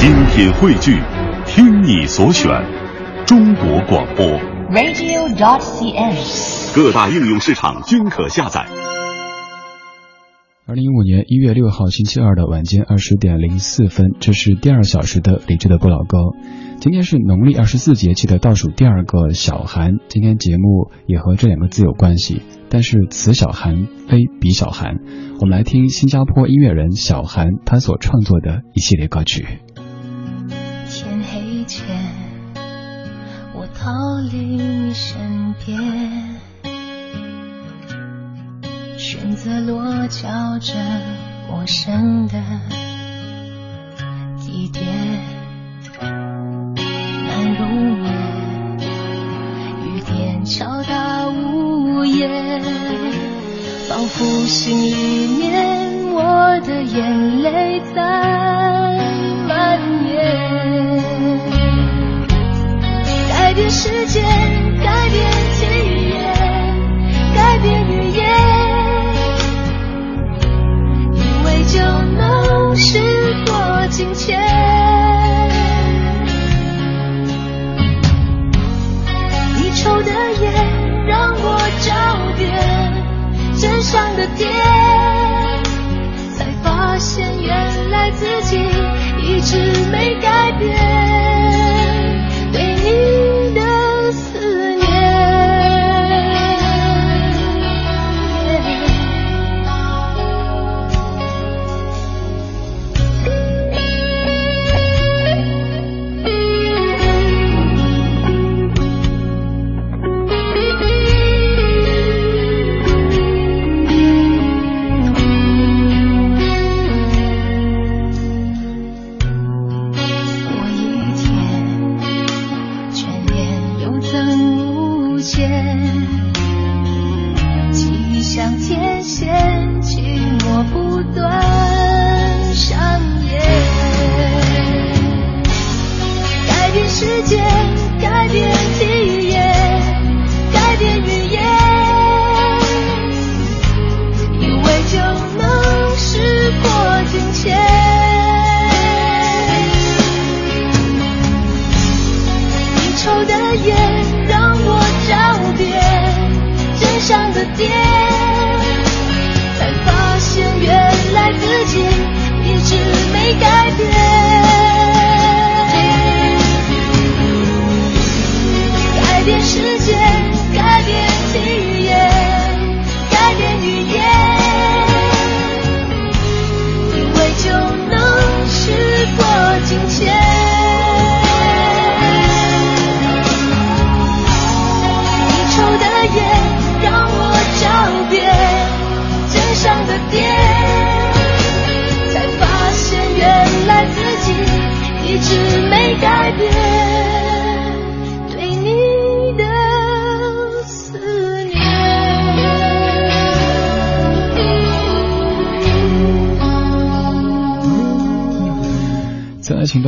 精品汇聚，听你所选，中国广播。radio.dot.cn，。各大应用市场均可下载。二零一五年一月六号星期二的晚间二十点零四分，这是第二小时的理智的不老歌。今天是农历二十四节气的倒数第二个小寒，今天节目也和这两个字有关系，但是此小寒非彼小寒。我们来听新加坡音乐人小寒他所创作的一系列歌曲。身边，选择落脚这陌生的地点，难入眠，雨点敲打屋檐，仿佛心里面我的眼泪在蔓延。改变世界，改变体验，改变语言，以为就能时过境迁。你抽的烟让我找遍真相的点，才发现原来自己一直没改变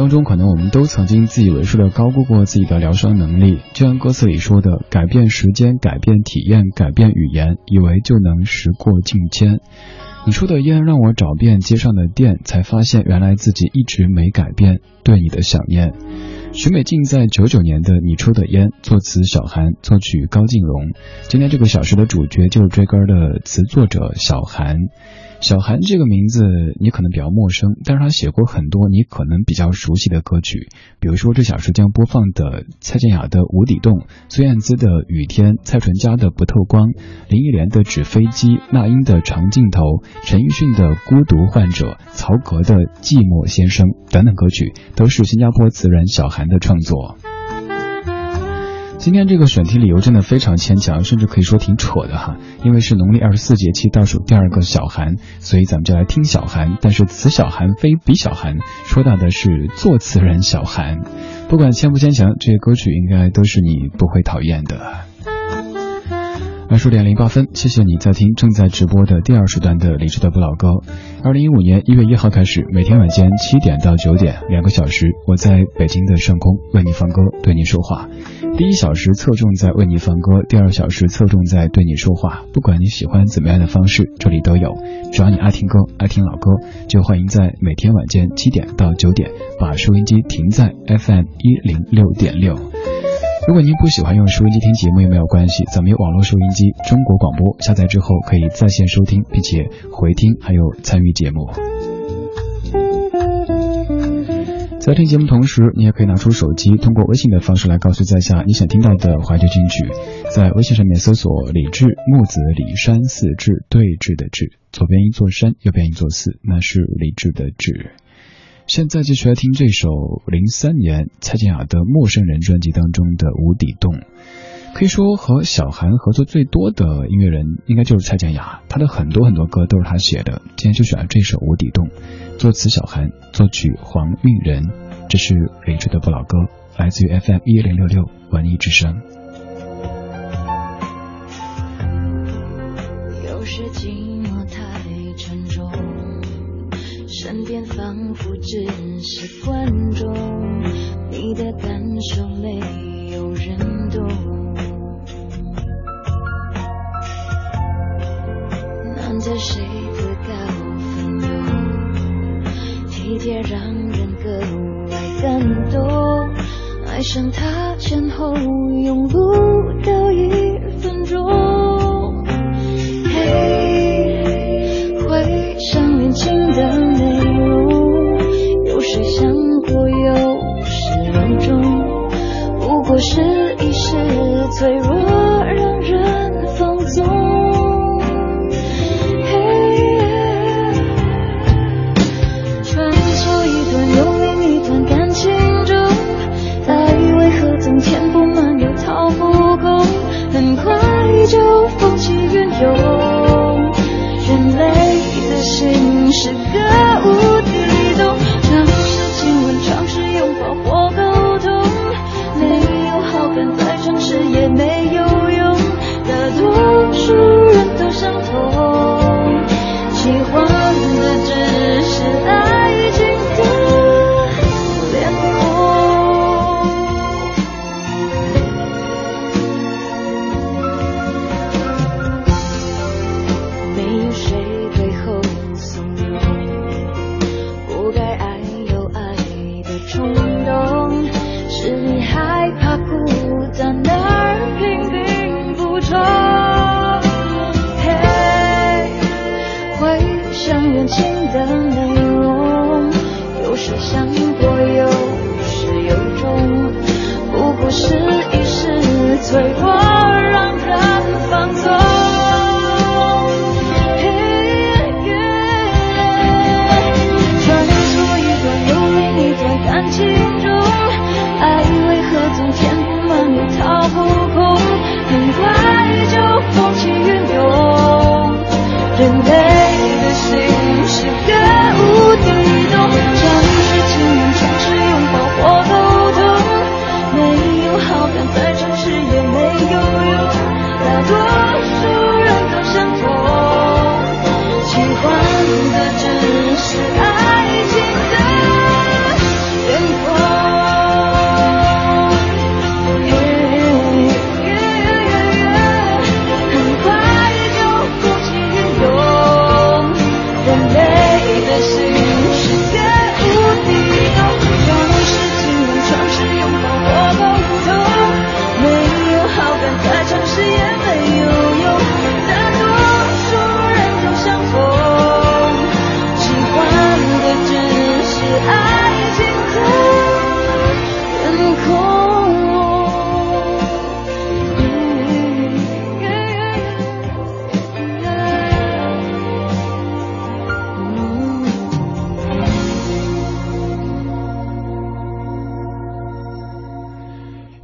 当中，可能我们都曾经自以为是的高估过自己的疗伤能力，就像歌词里说的：“改变时间，改变体验，改变语言，以为就能时过境迁。”你抽的烟让我找遍街上的店，才发现原来自己一直没改变对你的想念。许美静在九九年的《你抽的烟》，作词小韩，作曲高静荣。今天这个小时的主角就是这歌的词作者小韩。小韩这个名字你可能比较陌生，但是他写过很多你可能比较熟悉的歌曲，比如说这小时将播放的蔡健雅的《无底洞》，孙燕姿的《雨天》，蔡淳佳的《不透光》，林忆莲的《纸飞机》，那英的《长镜头》，陈奕迅的《孤独患者》，曹格的《寂寞先生》等等歌曲，都是新加坡词人小韩的创作。今天这个选题理由真的非常牵强，甚至可以说挺扯的哈，因为是农历二十四节气倒数第二个小寒，所以咱们就来听小寒。但是此小寒非彼小寒，说到的是作词人小寒。不管牵不牵强，这些歌曲应该都是你不会讨厌的。二十点零八分，谢谢你在听正在直播的第二时段的理智的不老歌。二零一五年一月一号开始，每天晚间七点到九点，两个小时，我在北京的上空为你放歌，对你说话。第一小时侧重在为你放歌，第二小时侧重在对你说话。不管你喜欢怎么样的方式，这里都有。只要你爱听歌、爱听老歌，就欢迎在每天晚间七点到九点把收音机停在 FM 一零六点六。如果您不喜欢用收音机听节目也没有关系，咱们有网络收音机，中国广播下载之后可以在线收听，并且回听，还有参与节目。在听节目同时，你也可以拿出手机，通过微信的方式来告诉在下你想听到的怀旧金曲。在微信上面搜索“李志木子李山四志对峙的志”，左边一座山，右边一座寺，那是李志的志。现在继续来听这首零三年蔡健雅的《陌生人》专辑当中的《无底洞》。可以说和小韩合作最多的音乐人应该就是蔡健雅，她的很多很多歌都是她写的。今天就选了这首《无底洞》，作词小韩，作曲黄韵仁。这是李志的不老歌，来自于 FM 一零六六文艺之声。有时寂寞太沉重，身边仿佛只是观众，你的感受没有人懂。在谁自告奋勇，体贴让人格外感动。爱上他前后用不到一分钟。嘿，回想恋情的内容，有谁想过有始有终？不过是一时脆弱，起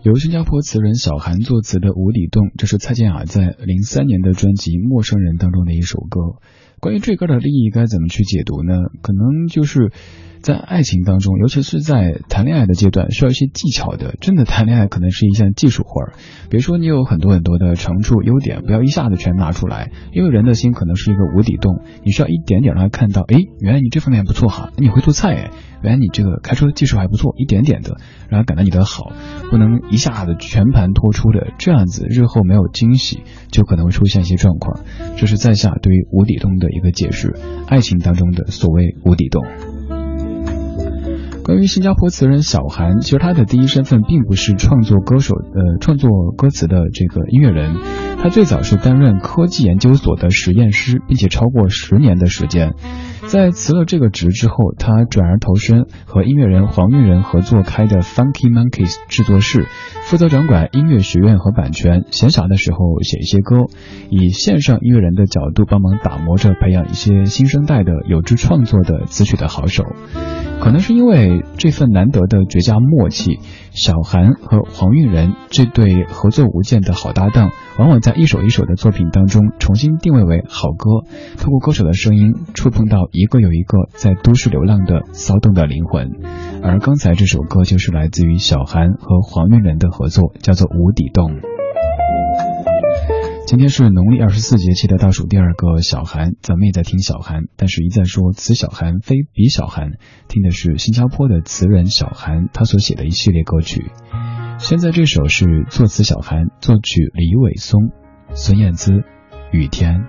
由新加坡词人小韩作词的《无底洞》，这是蔡健雅在零三年的专辑《陌生人》当中的一首歌。关于这歌的立意该怎么去解读呢？可能就是在爱情当中，尤其是在谈恋爱的阶段，需要一些技巧的。真的谈恋爱可能是一项技术活儿。比如说，你有很多很多的长处、优点，不要一下子全拿出来，因为人的心可能是一个无底洞，你需要一点点让他看到，哎，原来你这方面不错哈，你会做菜哎，原来你这个开车技术还不错，一点点的让他感到你的好，不能一下子全盘托出的，这样子日后没有惊喜，就可能会出现一些状况。这是在下对于无底洞的一个解释，爱情当中的所谓无底洞。关于新加坡词人小韩，其实他的第一身份并不是创作歌手，呃，创作歌词的这个音乐人，他最早是担任科技研究所的实验师，并且超过十年的时间。在辞了这个职之后，他转而投身和音乐人黄韵仁合作开的 Funky Monkeys 制作室，负责掌管音乐学院和版权。闲暇的时候写一些歌，以线上音乐人的角度帮忙打磨着，培养一些新生代的有志创作的词曲的好手。可能是因为这份难得的绝佳默契，小韩和黄韵仁这对合作无间的好搭档，往往在一首一首的作品当中重新定位为好歌，透过歌手的声音触碰到一个又一个在都市流浪的骚动的灵魂。而刚才这首歌就是来自于小韩和黄韵仁的合作，叫做《无底洞》。今天是农历二十四节气的倒数第二个小寒，咱们也在听小寒，但是一再说此小寒非彼小寒，听的是新加坡的词人小寒他所写的一系列歌曲。现在这首是作词小寒，作曲李伟松、孙燕姿，《雨天》。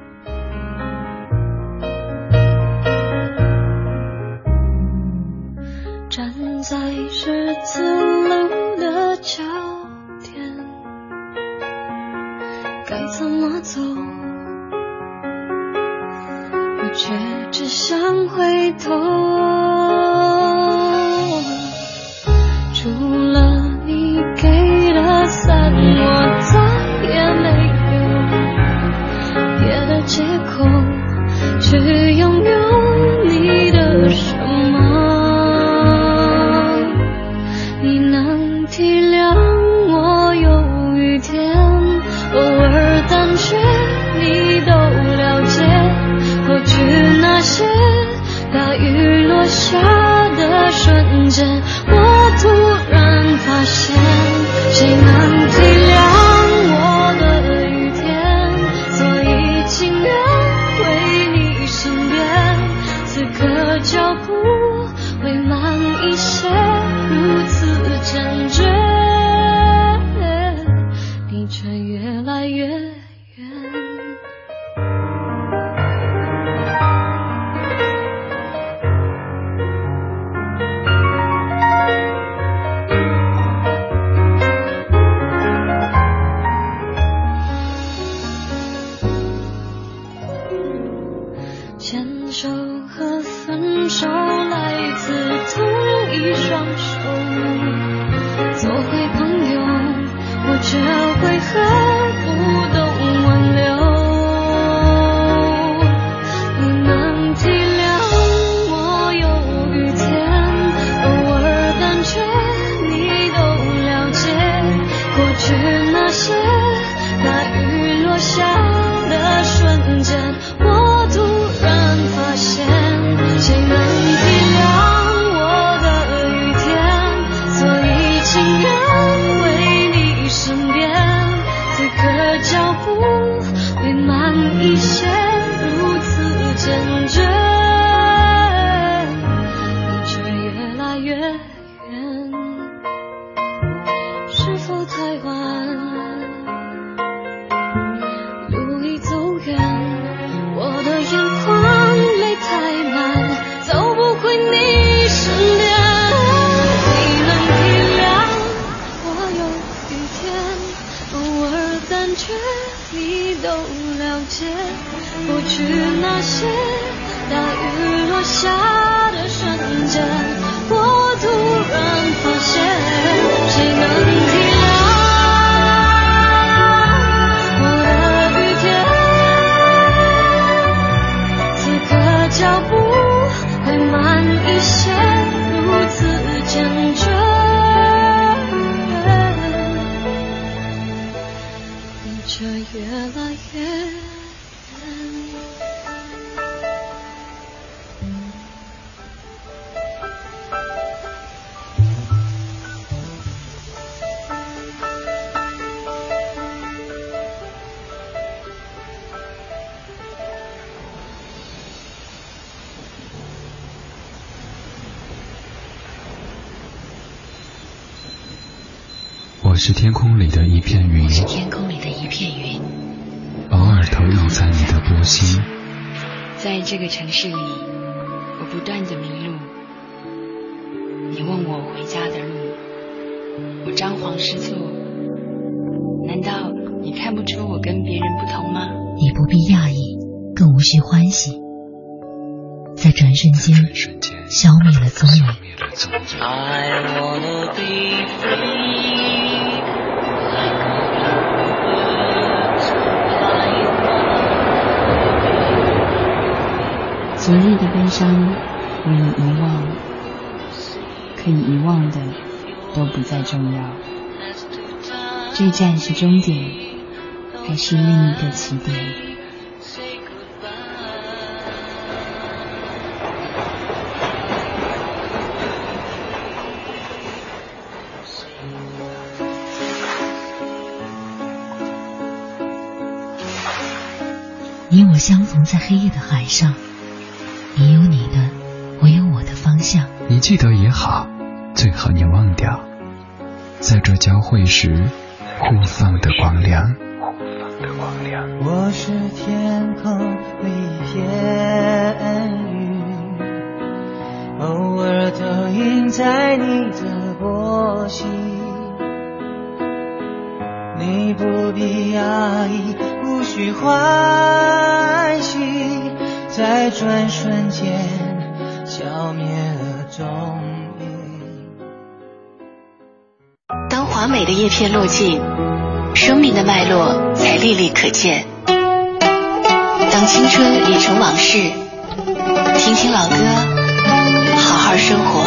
都了解过去那些大雨落下的瞬间我突然发现谁能体谅我的雨天此刻脚步会慢一些如此坚决越来越我是天空里的一片云。尔投影在你的波心。在这个城市里，我不断的迷路。你问我回家的路，我张皇失措。难道你看不出我跟别人不同吗？你不必讶异，更无需欢喜。在转瞬间，消灭了踪影。昨日的悲伤我已遗忘，可以遗忘的都不再重要。这站是终点，还是另一个起点？你我相逢在黑夜的海上。你有你的，我有我的方向。你记得也好，最好你忘掉，在这交汇时互放的光亮。我是天空里一片云，偶尔投影在你的波心。你不必压抑，无需欢喜。在转瞬间消灭了踪影。当华美的叶片落尽，生命的脉络才历历可见。当青春已成往事，听听老歌，好好生活。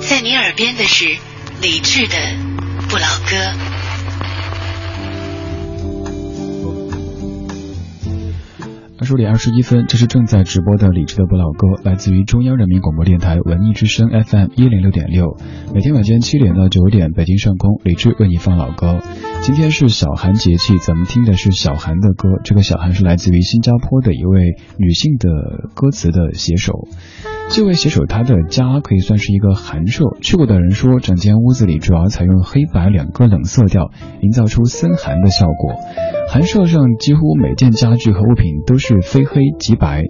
在你耳边的是李志的《不老歌》。十点二十一分，这是正在直播的李智的不老歌，来自于中央人民广播电台文艺之声 FM 一零六点六。每天晚间七点到九点，北京上空，李智为你放老歌。今天是小寒节气，咱们听的是小寒的歌。这个小寒是来自于新加坡的一位女性的歌词的写手。这位写手他的家可以算是一个寒舍，去过的人说，整间屋子里主要采用黑白两个冷色调，营造出森寒的效果。寒舍上几乎每件家具和物品都是非黑即白。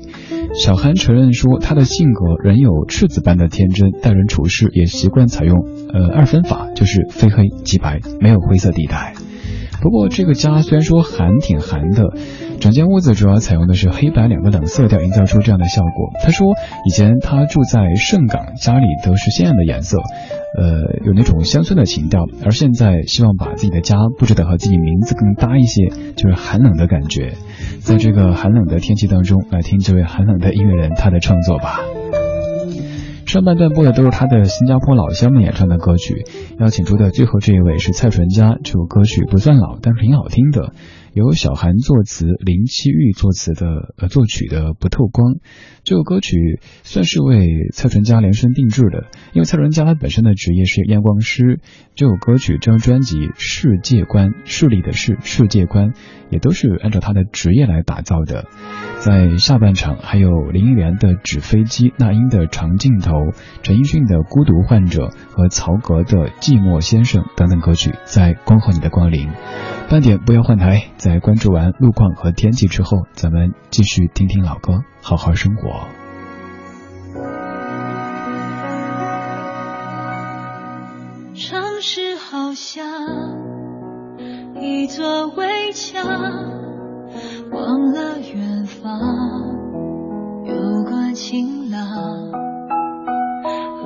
小韩承认说，他的性格仍有赤子般的天真，待人处事也习惯采用呃二分法，就是非黑即白，没有灰色地带。不过这个家虽然说寒挺寒的，整间屋子主要采用的是黑白两个冷色调，营造出这样的效果。他说以前他住在盛港，家里都是鲜艳的颜色，呃，有那种乡村的情调。而现在希望把自己的家布置的和自己名字更搭一些，就是寒冷的感觉。在这个寒冷的天气当中，来听这位寒冷的音乐人他的创作吧。上半段播的都是他的新加坡老乡们演唱的歌曲，邀请出的最后这一位是蔡淳佳，这首歌曲不算老，但是挺好听的。由小韩作词，林七玉作词的呃作曲的《不透光》这首歌曲算是为蔡淳佳量身定制的，因为蔡淳佳他本身的职业是验光师。这首歌曲、这张专辑《世界观》势力的势世界观也都是按照他的职业来打造的。在下半场还有林忆莲的《纸飞机》、那英的《长镜头》、陈奕迅的《孤独患者》和曹格的《寂寞先生》等等歌曲在恭候你的光临。半点不要换台，在关注完路况和天气之后，咱们继续听听老歌，好好生活。城市好像一座围墙，忘了远方有过晴朗，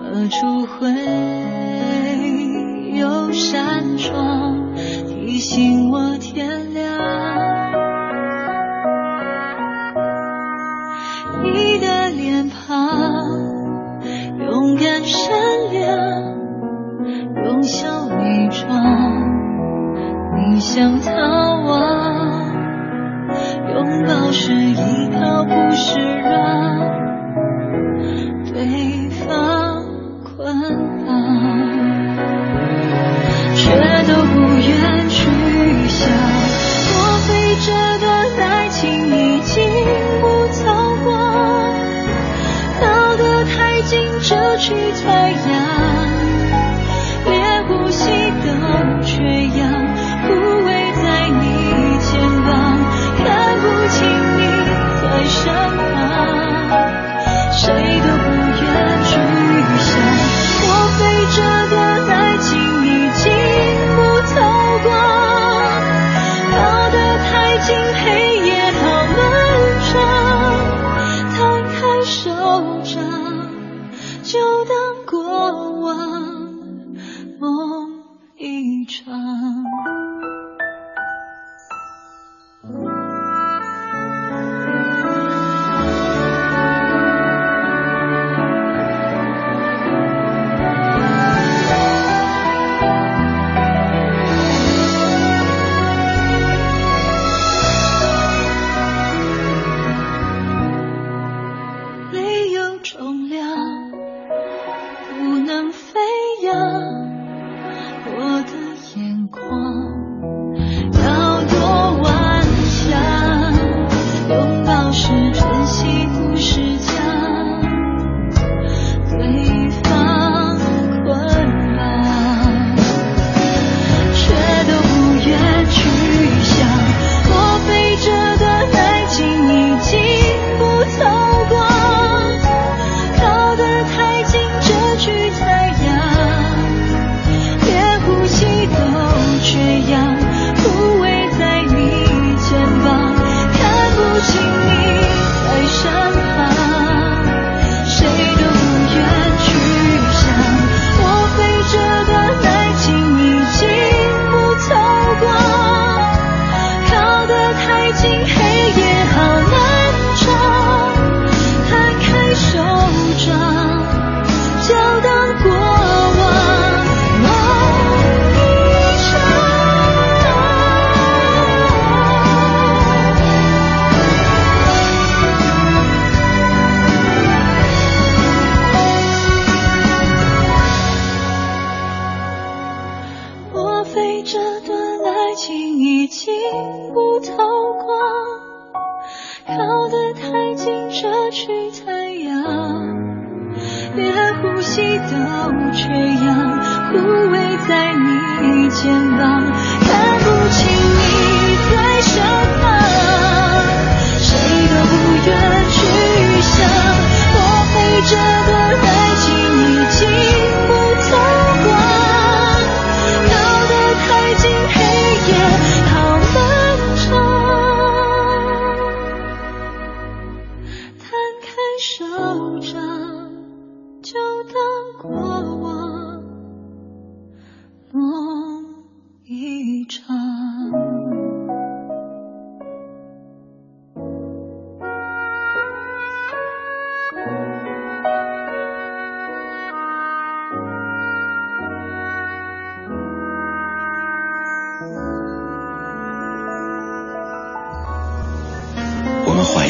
何处会有扇窗？提醒我天亮，你的脸庞勇敢善良，用笑伪装，你想逃亡，拥抱是依靠，不是让对方困。去太阳，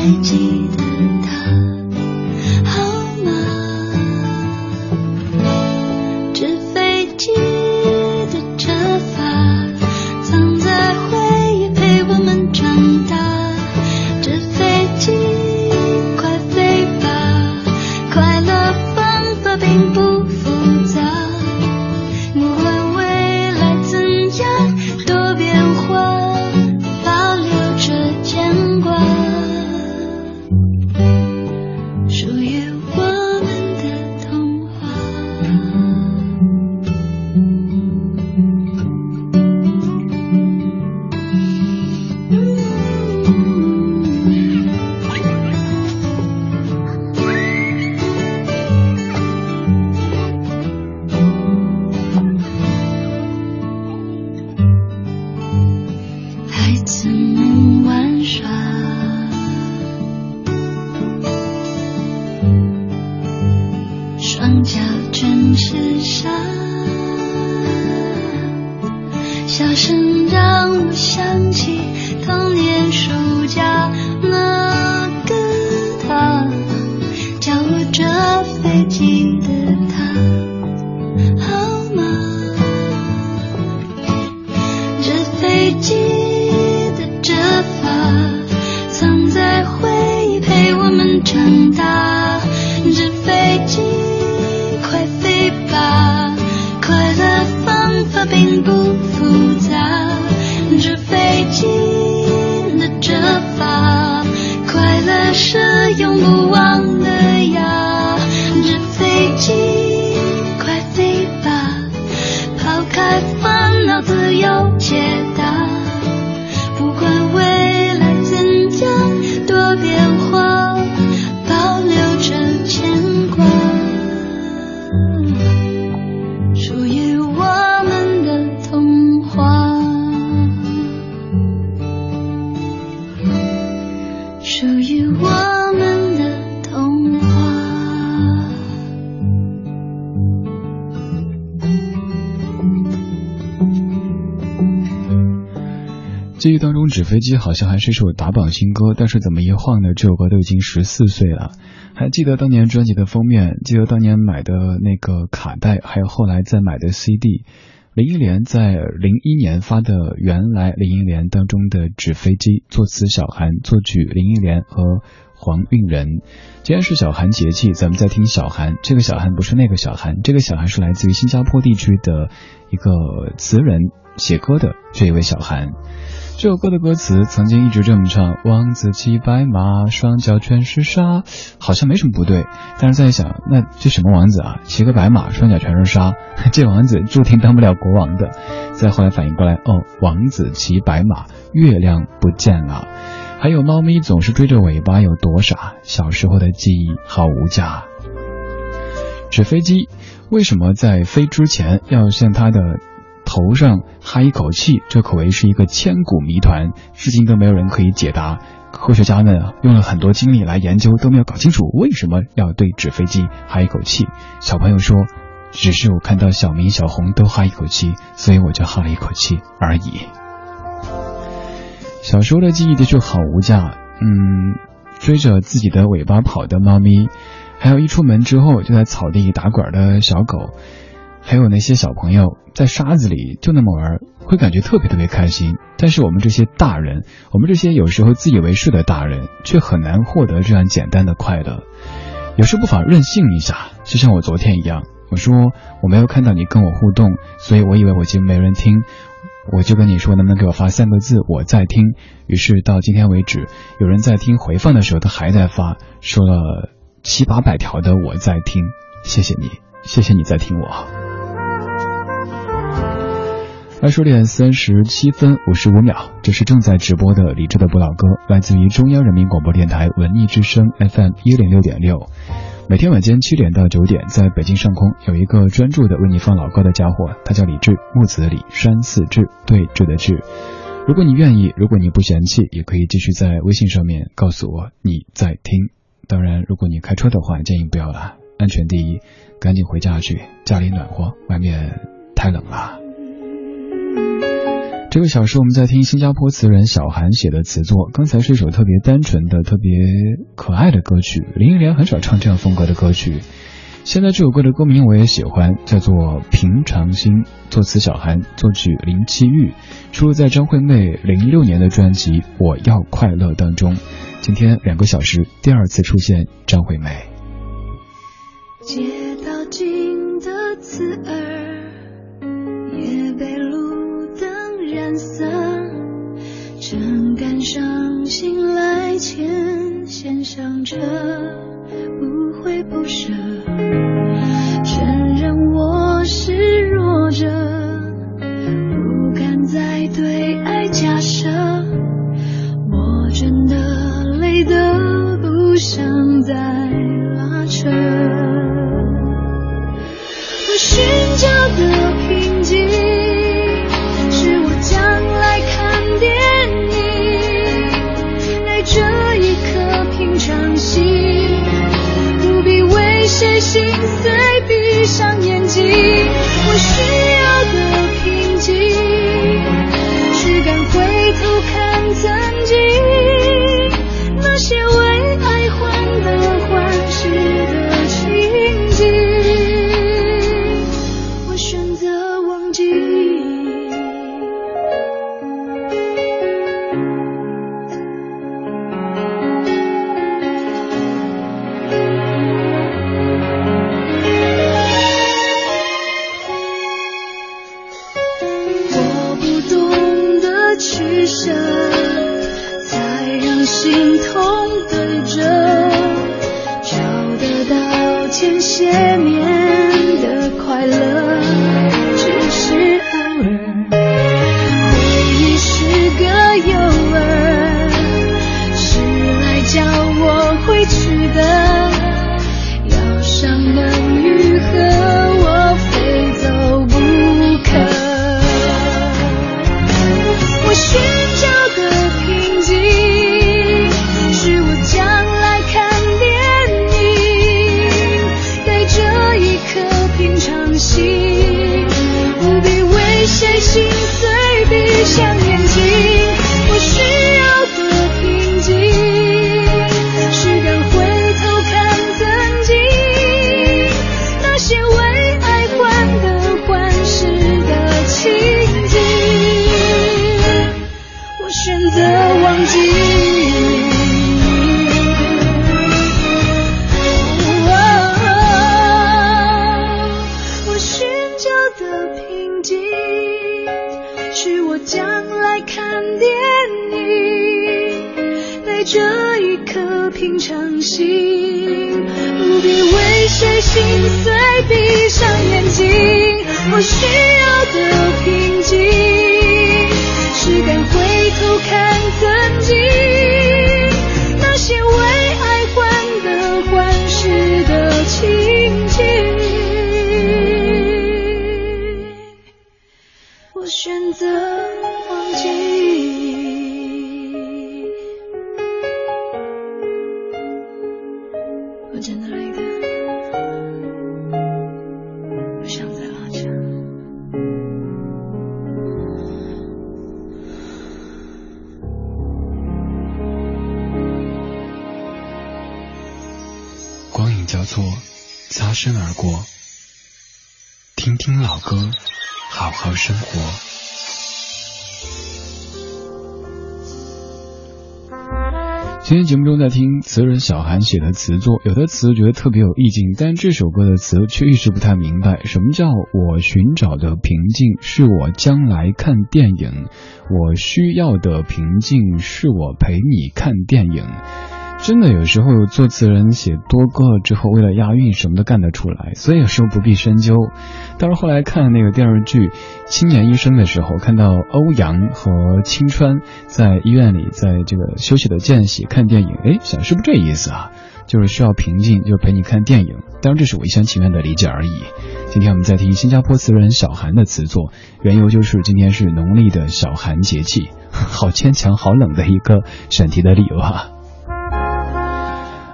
北京飞机好像还是一首打榜新歌，但是怎么一晃呢，这首歌都已经十四岁了。还记得当年专辑的封面，记得当年买的那个卡带，还有后来再买的 CD。林忆莲在零一年发的《原来林忆莲》当中的《纸飞机》，作词小韩，作曲林忆莲和黄韵仁。今天是小韩节气，咱们在听小韩。这个小韩不是那个小韩，这个小韩是来自于新加坡地区的一个词人写歌的这一位小韩。这首歌的歌词曾经一直这么唱：王子骑白马，双脚全是沙，好像没什么不对。但是在想，那这什么王子啊？骑个白马，双脚全是沙，这王子注定当不了国王的。再后来反应过来，哦，王子骑白马，月亮不见了。还有猫咪总是追着尾巴，有多傻？小时候的记忆好无价。纸飞机为什么在飞之前要向它的头上哈一口气，这可谓是一个千古谜团，至今都没有人可以解答。科学家们用了很多精力来研究，都没有搞清楚为什么要对纸飞机哈一口气。小朋友说，只是我看到小明、小红都哈一口气，所以我就哈了一口气而已。小时候的记忆的确好无价，嗯，追着自己的尾巴跑的猫咪，还有一出门之后就在草地打滚的小狗。还有那些小朋友在沙子里就那么玩，会感觉特别特别开心。但是我们这些大人，我们这些有时候自以为是的大人，却很难获得这样简单的快乐。有时不妨任性一下，就像我昨天一样，我说我没有看到你跟我互动，所以我以为我就没人听，我就跟你说能不能给我发三个字我在听。于是到今天为止，有人在听回放的时候，他还在发，说了七八百条的我在听，谢谢你，谢谢你在听我。二十点三十七分五十五秒，这是正在直播的李志的不老歌，来自于中央人民广播电台文艺之声 FM 一零六点六。每天晚间七点到九点，在北京上空有一个专注的为你放老歌的家伙，他叫李志，木子李山寺志，对峙的志。如果你愿意，如果你不嫌弃，也可以继续在微信上面告诉我你在听。当然，如果你开车的话，建议不要了，安全第一，赶紧回家去，家里暖和，外面太冷了。这个小时我们在听新加坡词人小韩写的词作，刚才是一首特别单纯的、特别可爱的歌曲。林忆莲很少唱这样风格的歌曲。现在这首歌的歌名我也喜欢，叫做《平常心》，作词小韩，作曲林七玉，收录在张惠妹零六年的专辑《我要快乐》当中。今天两个小时第二次出现张惠妹。醒来前，先想着，不会不舍。承认我是弱者，不敢再对爱假设。我真的累得不想再拉扯。我寻找的我今天节目中在听词人小韩写的词作，有的词觉得特别有意境，但这首歌的词却一直不太明白，什么叫我寻找的平静是我将来看电影，我需要的平静是我陪你看电影。真的有时候作词人写多歌了之后，为了押韵什么都干得出来，所以有时候不必深究。但是后来看那个电视剧《青年医生》的时候，看到欧阳和青川在医院里在这个休息的间隙看电影，哎，想是不是这意思啊？就是需要平静，就陪你看电影。当然这是我一厢情愿的理解而已。今天我们在听新加坡词人小韩的词作，缘由就是今天是农历的小寒节气，好牵强、好冷的一个选题的理由啊。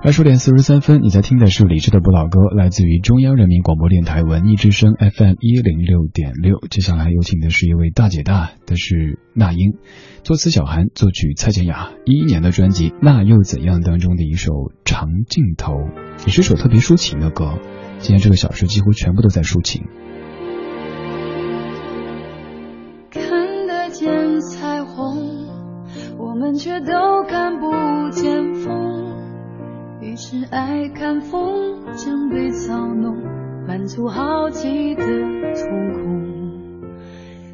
二十点四十三分，你在听的是李志的不老歌，来自于中央人民广播电台文艺之声 FM 一零六点六。接下来有请的是一位大姐大，她是那英，作词小韩，作曲蔡健雅。一一年的专辑《那又怎样》当中的一首《长镜头》，也是首特别抒情的歌。今天这个小时几乎全部都在抒情。于是爱看风筝被操弄，满足好奇的瞳孔。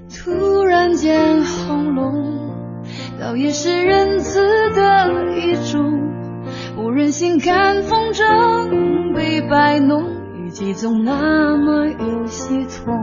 突然间轰隆，倒也是仁慈的一种。不忍心看风筝被摆弄，雨季总那么有系统。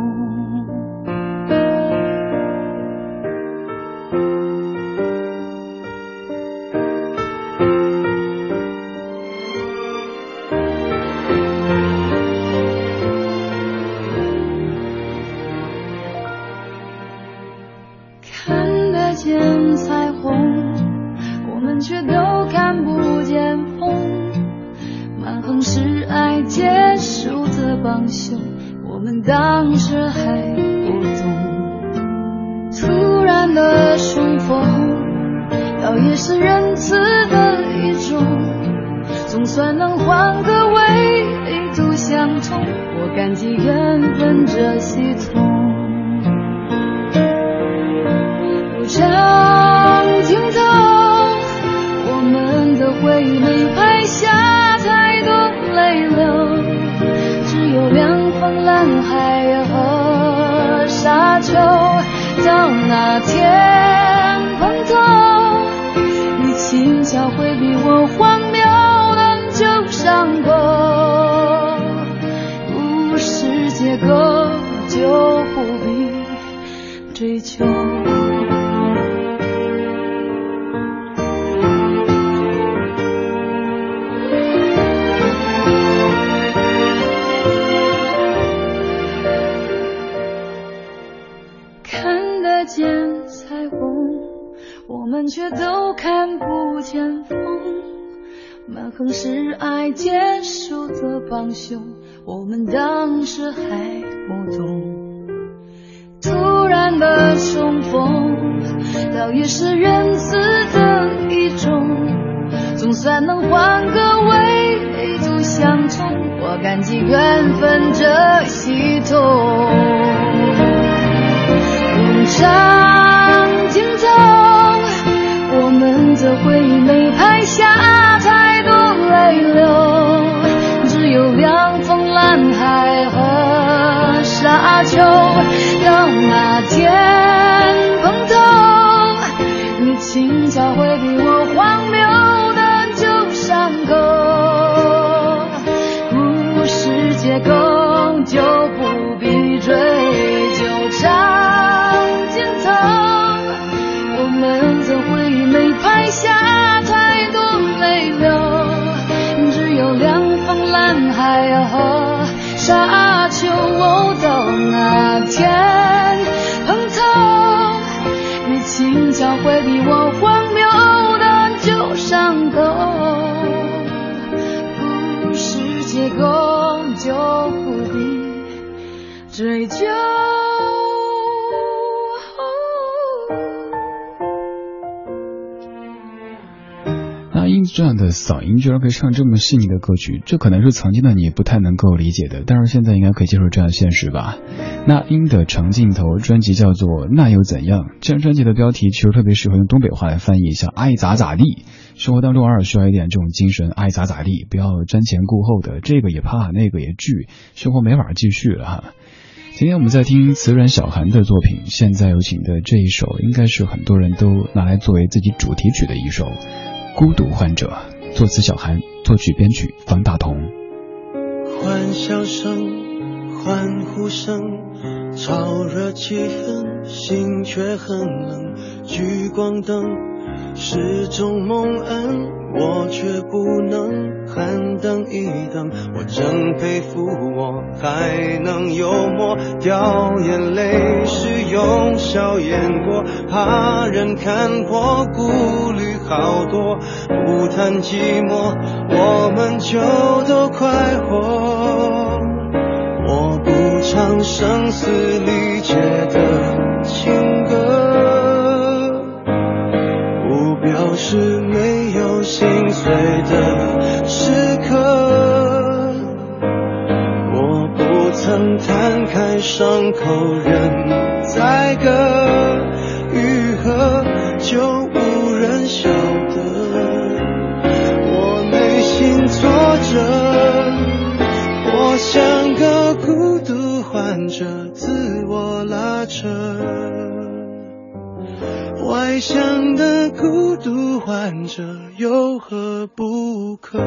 都看不见风，蛮横是爱结束的帮凶，我们当时还不懂。突然的重逢，倒也是仁慈的一种，总算能换个维度相冲，我感激缘分这系统。的回忆没拍下太多泪流，只有凉风、蓝海和沙丘。到那天沙丘。到那天碰头，你轻巧回避我荒谬的旧伤口，故事结构就不必追究。这样的嗓音居然可以唱这么细腻的歌曲，这可能是曾经的你不太能够理解的，但是现在应该可以接受这样的现实吧？那英的长镜头专辑叫做《那又怎样》，这张专辑的标题其实特别适合用东北话来翻译一下：爱咋咋地。生活当中偶尔需要一点这种精神，爱咋咋地，不要瞻前顾后的，这个也怕，那个也惧，生活没法继续了哈。今天我们在听词人小韩的作品，现在有请的这一首，应该是很多人都拿来作为自己主题曲的一首。孤独患者，作词小韩，作曲编曲方大同。欢笑声，欢呼声，潮热气氛，心却很冷。聚光灯。是种蒙恩，我却不能喊等一等。我真佩服我还能幽默，掉眼泪是用笑掩过，怕人看破，顾虑好多。不谈寂寞，我们就都快活。我不唱声嘶力竭的情歌。是没有心碎的时刻，我不曾摊开伤口任宰割，愈合就无人晓得。我内心挫折，我像个孤独患者，自我拉扯。外向的孤独患者有何不可？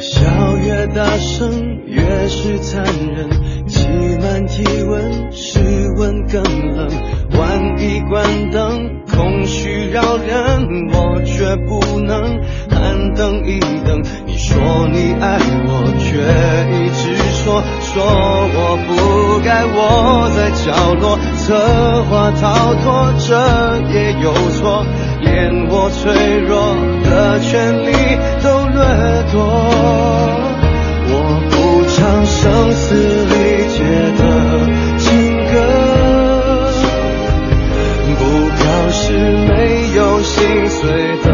笑越大声，越是残忍。挤满体温，室温更冷。万一关灯，空虚扰人，我却不能喊等一等。说你爱我，却一直说说我不该窝在角落，策划逃脱，这也有错，连我脆弱的权利都掠夺。我不唱声嘶力竭的情歌，不表示没有心碎的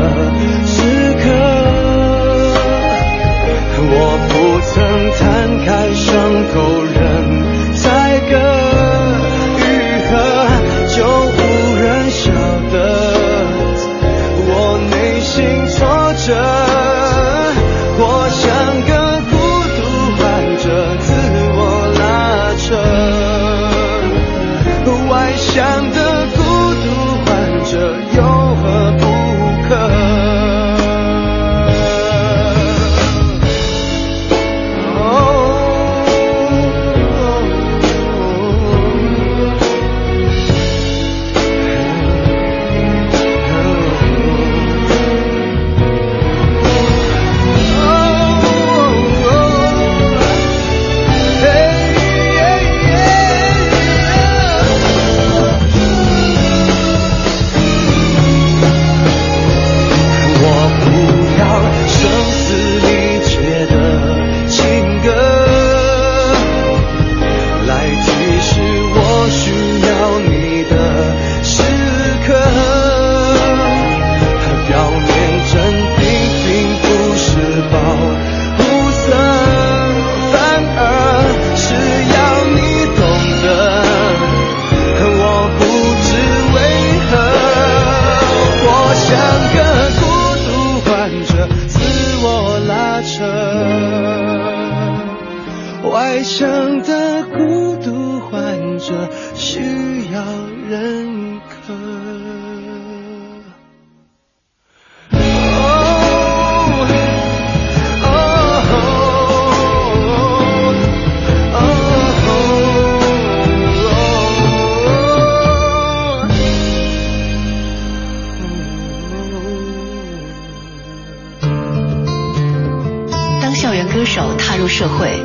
歌手踏入社会，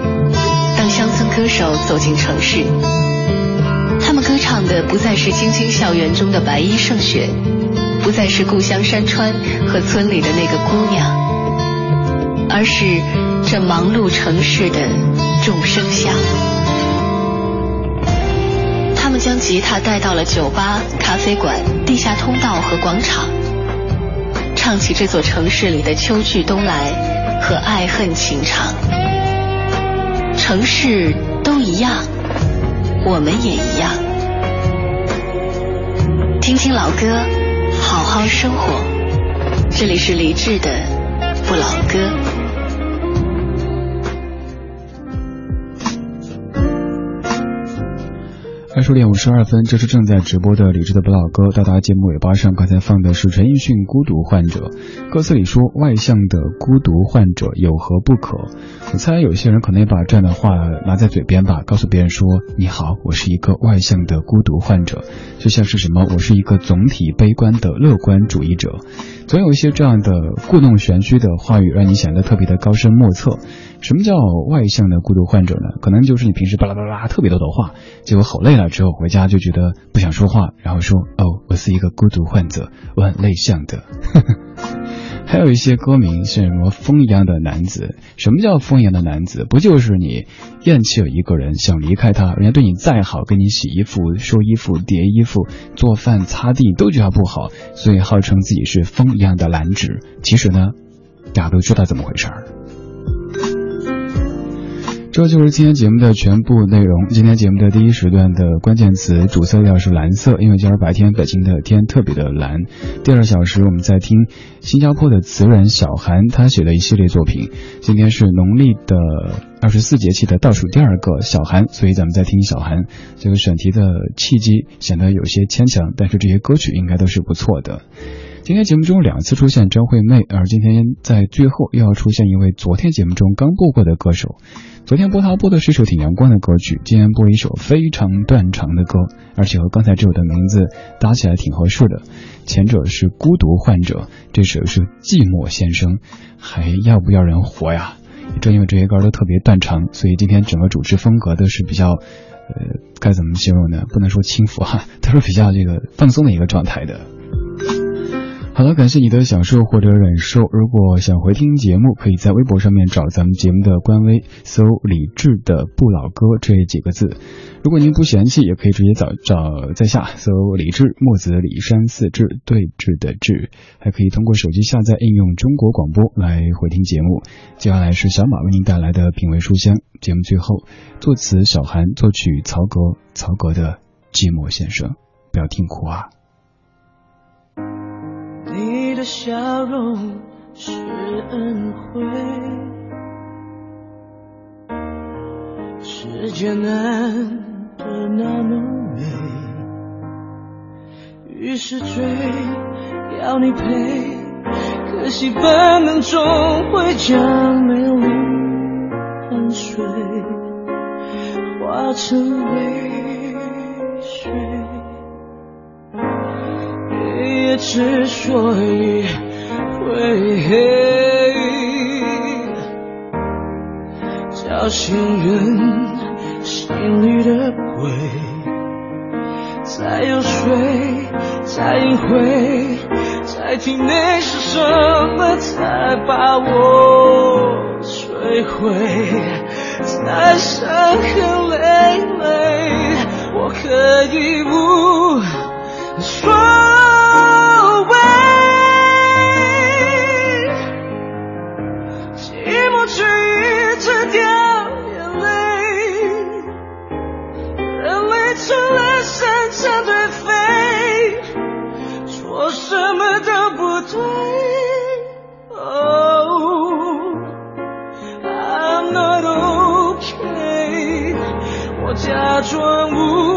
当乡村歌手走进城市，他们歌唱的不再是京津校园中的白衣胜雪，不再是故乡山川和村里的那个姑娘，而是这忙碌城市的众生相。他们将吉他带到了酒吧、咖啡馆、地下通道和广场，唱起这座城市里的秋去冬来和爱恨情长。城市都一样，我们也一样。听听老歌，好好生活。这里是李志的不老歌。十点五十二分，这是正在直播的李志的不老歌。到达节目尾巴上，刚才放的是陈奕迅《孤独患者》，歌词里说外向的孤独患者有何不可？我猜有些人可能也把这样的话拿在嘴边吧，告诉别人说你好，我是一个外向的孤独患者，就像是什么我是一个总体悲观的乐观主义者，总有一些这样的故弄玄虚的话语，让你显得特别的高深莫测。什么叫外向的孤独患者呢？可能就是你平时巴拉巴拉特别多的话，结果吼累了之后回家就觉得不想说话，然后说哦，我是一个孤独患者，我很内向的。还有一些歌名像什么风一样的男子？什么叫风一样的男子？不就是你厌弃了一个人，想离开他，人家对你再好，给你洗衣服、收衣服、叠衣服、做饭、擦地，都觉得不好，所以号称自己是风一样的男子。其实呢，大家都知道怎么回事儿。这就是今天节目的全部内容。今天节目的第一时段的关键词主色调是蓝色，因为今儿白天北京的天特别的蓝。第二小时我们在听新加坡的词人小韩他写的一系列作品。今天是农历的二十四节气的倒数第二个小寒，所以咱们在听小寒。这个选题的契机显得有些牵强，但是这些歌曲应该都是不错的。今天节目中两次出现张惠妹，而今天在最后又要出现一位昨天节目中刚播过的歌手。昨天播他播的是一首挺阳光的歌曲，今天播一首非常断肠的歌，而且和刚才这首的名字搭起来挺合适的。前者是孤独患者，这首是寂寞先生，还要不要人活呀？正因为这些歌都特别断肠，所以今天整个主持风格都是比较，呃，该怎么形容呢？不能说轻浮哈，都是比较这个放松的一个状态的。好了，感谢你的享受或者忍受。如果想回听节目，可以在微博上面找咱们节目的官微，搜“李志的不老歌”这几个字。如果您不嫌弃，也可以直接找找在下搜“李志墨子李山四志对峙的志”，还可以通过手机下载应用中国广播来回听节目。接下来是小马为您带来的品味书香节目，最后作词小韩，作曲曹格，曹格的《寂寞先生》，不要听哭啊。的笑容是恩惠，世界难得那么美，于是追要你陪，可惜本能终会将美丽汗水化成泪水。之所以会黑，叫醒人心里的鬼，再游说，再隐晦，在体内是什么才把我摧毁？再伤痕累累，我可以不说假装无